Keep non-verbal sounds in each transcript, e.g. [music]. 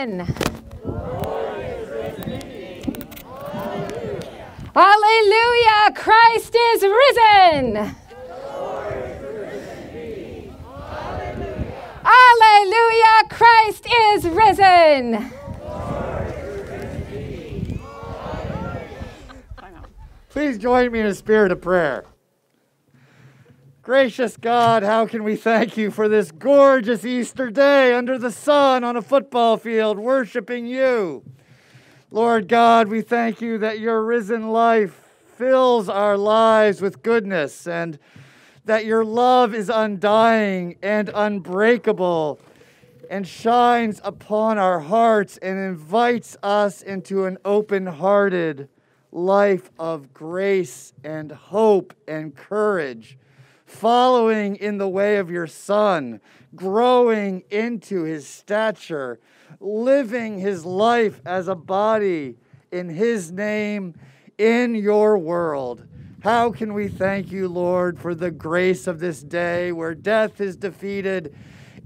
risen. Hallelujah! Christ is risen. Hallelujah! Christ is risen. Please join me in a spirit of prayer. Gracious God, how can we thank you for this gorgeous Easter day under the sun on a football field, worshiping you? Lord God, we thank you that your risen life fills our lives with goodness and that your love is undying and unbreakable and shines upon our hearts and invites us into an open hearted life of grace and hope and courage, following in the way of your Son, growing into his stature, living his life as a body in his name in your world. How can we thank you, Lord, for the grace of this day where death is defeated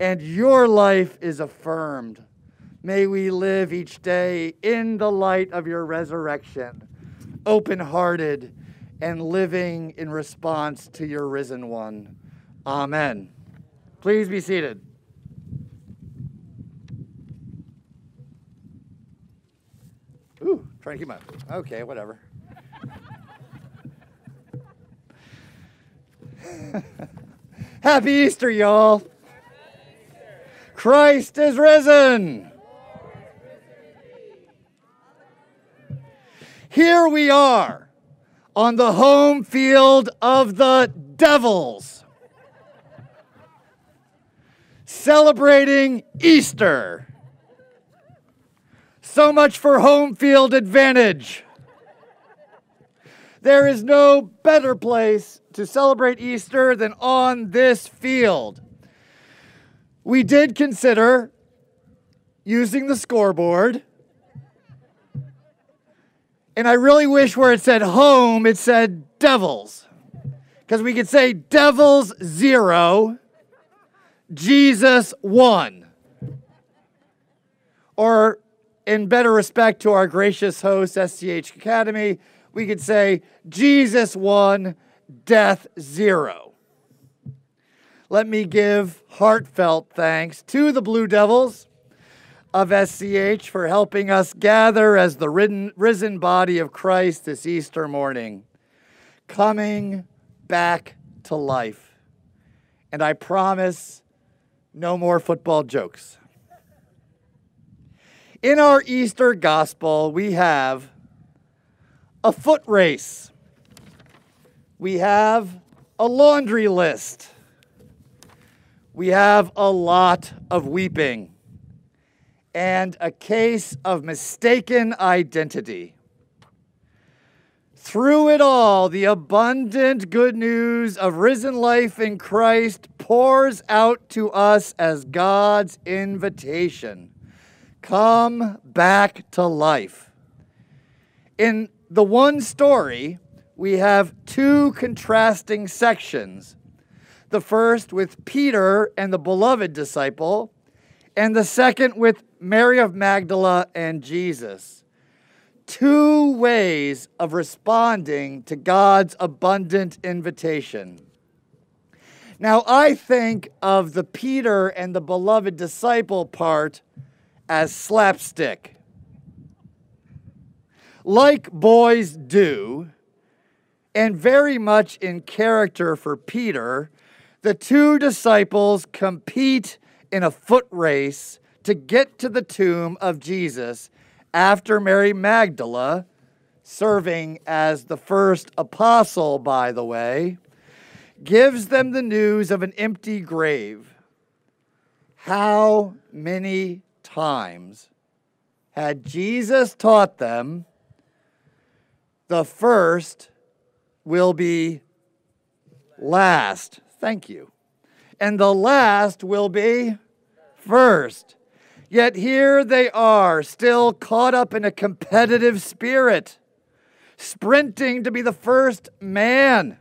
and your life is affirmed? May we live each day in the light of your resurrection open hearted, and living in response to your risen one. Amen. Please be seated. Ooh, trying to keep my. Okay, whatever. [laughs] Happy Easter, y'all. Christ is risen. Here we are on the home field of the Devils, celebrating Easter. So much for home field advantage. There is no better place to celebrate Easter than on this field. We did consider using the scoreboard and I really wish where it said home, it said devils. Because we could say devils zero, Jesus one. Or, in better respect to our gracious host, SCH Academy, we could say Jesus one, death zero. Let me give heartfelt thanks to the Blue Devils of SCH for helping us gather as the risen body of Christ this Easter morning, coming back to life. And I promise no more football jokes. In our Easter gospel, we have a foot race. We have a laundry list. We have a lot of weeping and a case of mistaken identity. Through it all, the abundant good news of risen life in Christ pours out to us as God's invitation. Come back to life. In the one story, we have two contrasting sections. The first with Peter and the beloved disciple, and the second with Mary of Magdala and Jesus. Two ways of responding to God's abundant invitation. Now, I think of the Peter and the beloved disciple part as slapstick. Like boys do, and very much in character for Peter, the two disciples compete in a foot race to get to the tomb of Jesus after Mary Magdala, serving as the first apostle, by the way, gives them the news of an empty grave. How many times had Jesus taught them the first will be last? Thank you. And the last will be first. Yet here they are, still caught up in a competitive spirit, sprinting to be the first man.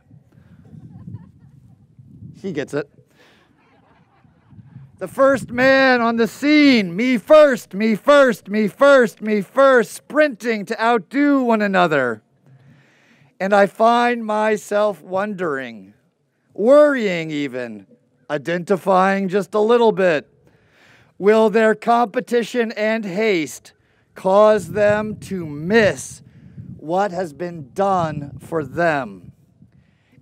He gets it. The first man on the scene, me first, me first, me first, me first, sprinting to outdo one another. And I find myself wondering, worrying even, identifying just a little bit. Will their competition and haste cause them to miss what has been done for them?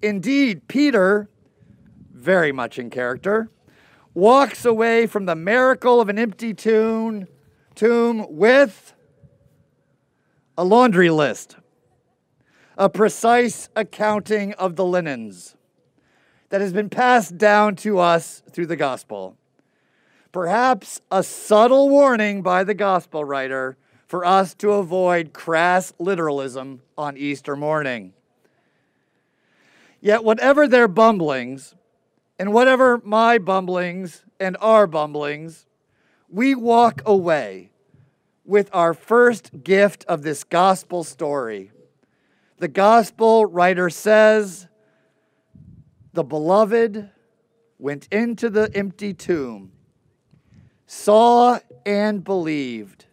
Indeed, Peter, very much in character, walks away from the miracle of an empty tomb, tomb with a laundry list, a precise accounting of the linens that has been passed down to us through the gospel. Perhaps a subtle warning by the gospel writer for us to avoid crass literalism on Easter morning. Yet, whatever their bumblings, and whatever my bumblings and our bumblings, we walk away with our first gift of this gospel story. The gospel writer says, The beloved went into the empty tomb, saw and believed,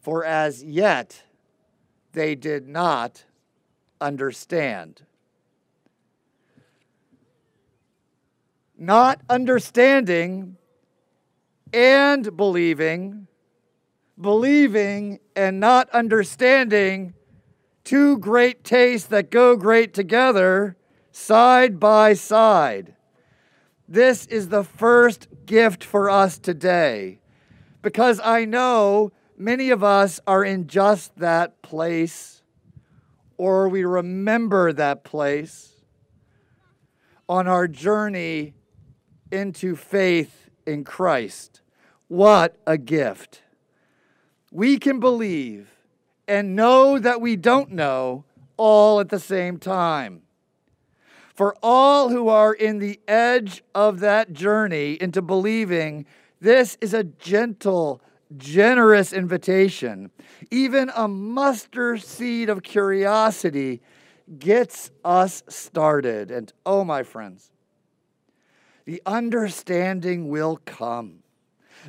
for as yet they did not understand. not understanding and believing, believing and not understanding, two great tastes that go great together, side by side. This is the first gift for us today because I know many of us are in just that place or we remember that place on our journey into faith in Christ. What a gift. We can believe and know that we don't know all at the same time. For all who are in the edge of that journey into believing, this is a gentle, generous invitation. Even a mustard seed of curiosity gets us started. And oh, my friends, the understanding will come.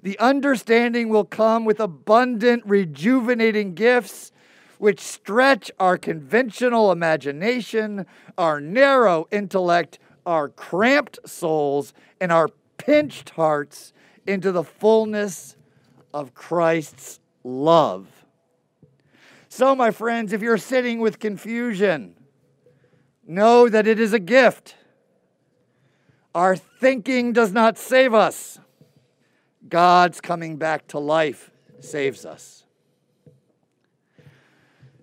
The understanding will come with abundant, rejuvenating gifts which stretch our conventional imagination, our narrow intellect, our cramped souls, and our pinched hearts into the fullness of Christ's love. So, my friends, if you're sitting with confusion, know that it is a gift. Our thinking does not save us. God's coming back to life saves us.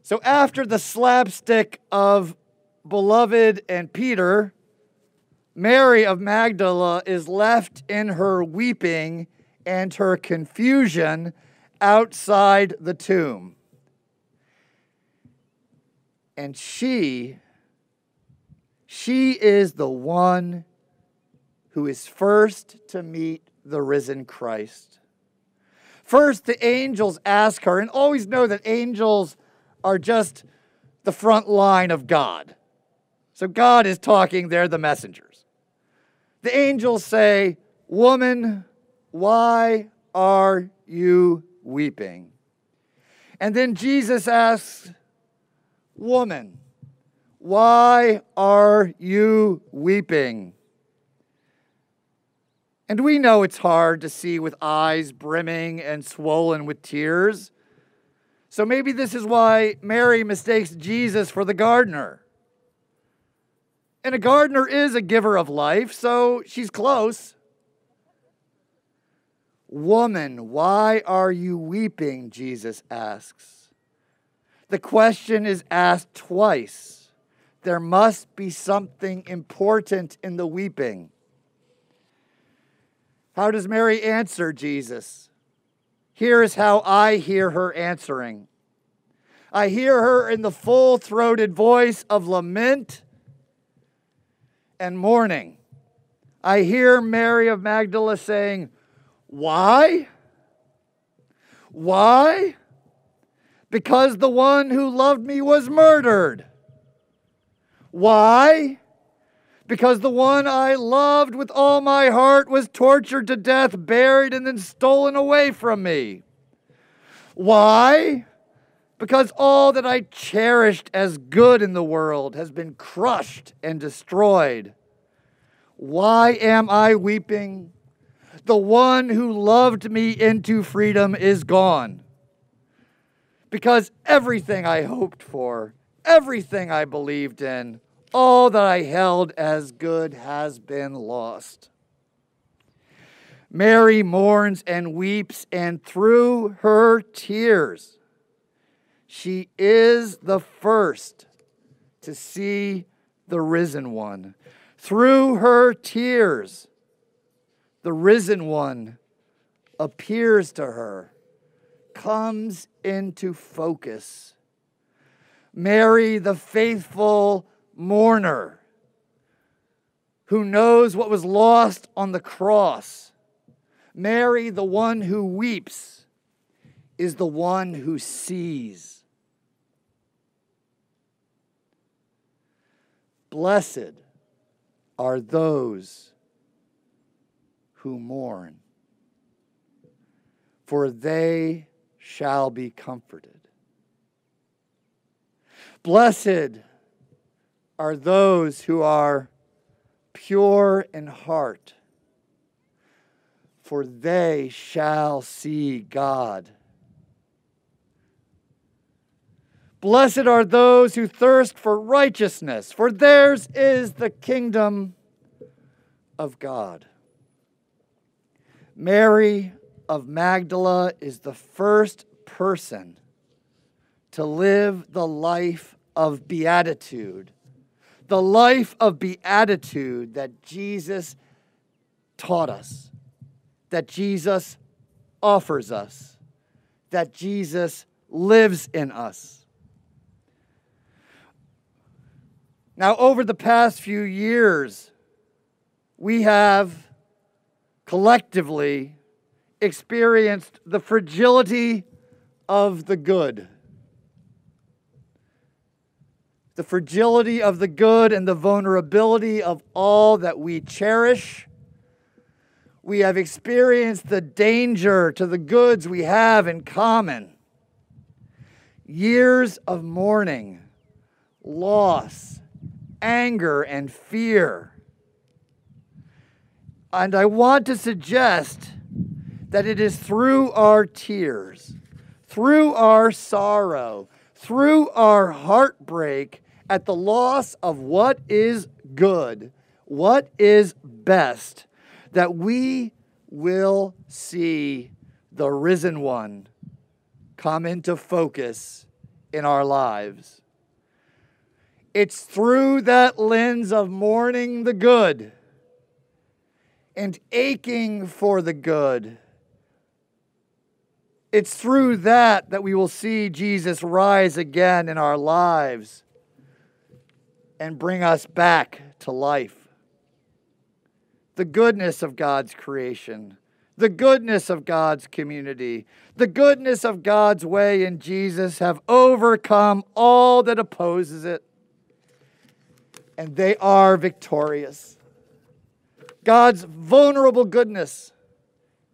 So, after the slapstick of Beloved and Peter, Mary of Magdala is left in her weeping and her confusion outside the tomb. And she, she is the one who is first to meet the risen Christ. First, the angels ask her, and always know that angels are just the front line of God. So God is talking, they're the messengers. The angels say, Woman, why are you weeping? And then Jesus asks, Woman, why are you weeping? And we know it's hard to see with eyes brimming and swollen with tears. So maybe this is why Mary mistakes Jesus for the gardener. And a gardener is a giver of life, so she's close. Woman, why are you weeping? Jesus asks. The question is asked twice. There must be something important in the weeping. How does Mary answer Jesus? Here is how I hear her answering. I hear her in the full throated voice of lament and mourning. I hear Mary of Magdala saying, Why? Why? Because the one who loved me was murdered. Why? Because the one I loved with all my heart was tortured to death, buried, and then stolen away from me. Why? Because all that I cherished as good in the world has been crushed and destroyed. Why am I weeping? The one who loved me into freedom is gone. Because everything I hoped for, everything I believed in, all that I held as good has been lost. Mary mourns and weeps, and through her tears, she is the first to see the risen one. Through her tears, the risen one appears to her, comes into focus. Mary, the faithful mourner who knows what was lost on the cross. Mary, the one who weeps, is the one who sees. Blessed are those who mourn, for they shall be comforted. Blessed are those who are pure in heart, for they shall see God. Blessed are those who thirst for righteousness, for theirs is the kingdom of God. Mary of Magdala is the first person to live the life of beatitude the life of beatitude that Jesus taught us, that Jesus offers us, that Jesus lives in us. Now, over the past few years, we have collectively experienced the fragility of the good the fragility of the good and the vulnerability of all that we cherish. We have experienced the danger to the goods we have in common. Years of mourning, loss, anger, and fear. And I want to suggest that it is through our tears, through our sorrow, through our heartbreak at the loss of what is good, what is best, that we will see the risen one come into focus in our lives. It's through that lens of mourning the good and aching for the good. It's through that that we will see Jesus rise again in our lives and bring us back to life. The goodness of God's creation, the goodness of God's community, the goodness of God's way in Jesus have overcome all that opposes it, and they are victorious. God's vulnerable goodness,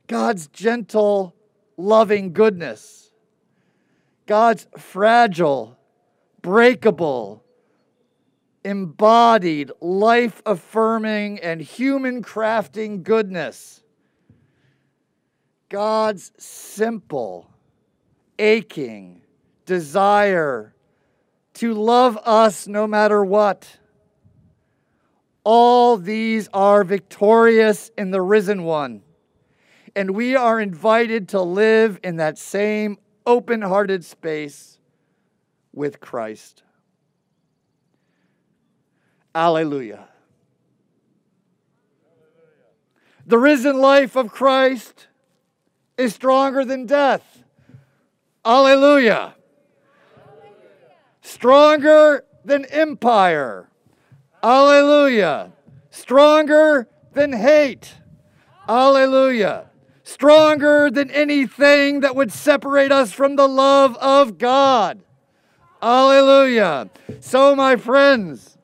God's gentle, loving goodness, God's fragile, breakable, embodied, life affirming, and human crafting goodness. God's simple, aching desire to love us no matter what. All these are victorious in the risen one. And we are invited to live in that same open hearted space with Christ. Alleluia. The risen life of Christ is stronger than death. Alleluia. Stronger than empire. Alleluia. Stronger than hate. Alleluia. Stronger than anything that would separate us from the love of God. Alleluia. So, my friends,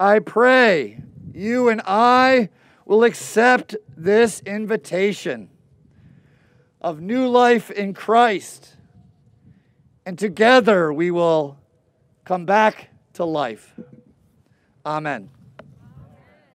I pray you and I will accept this invitation of new life in Christ. And together we will come back to life. Amen.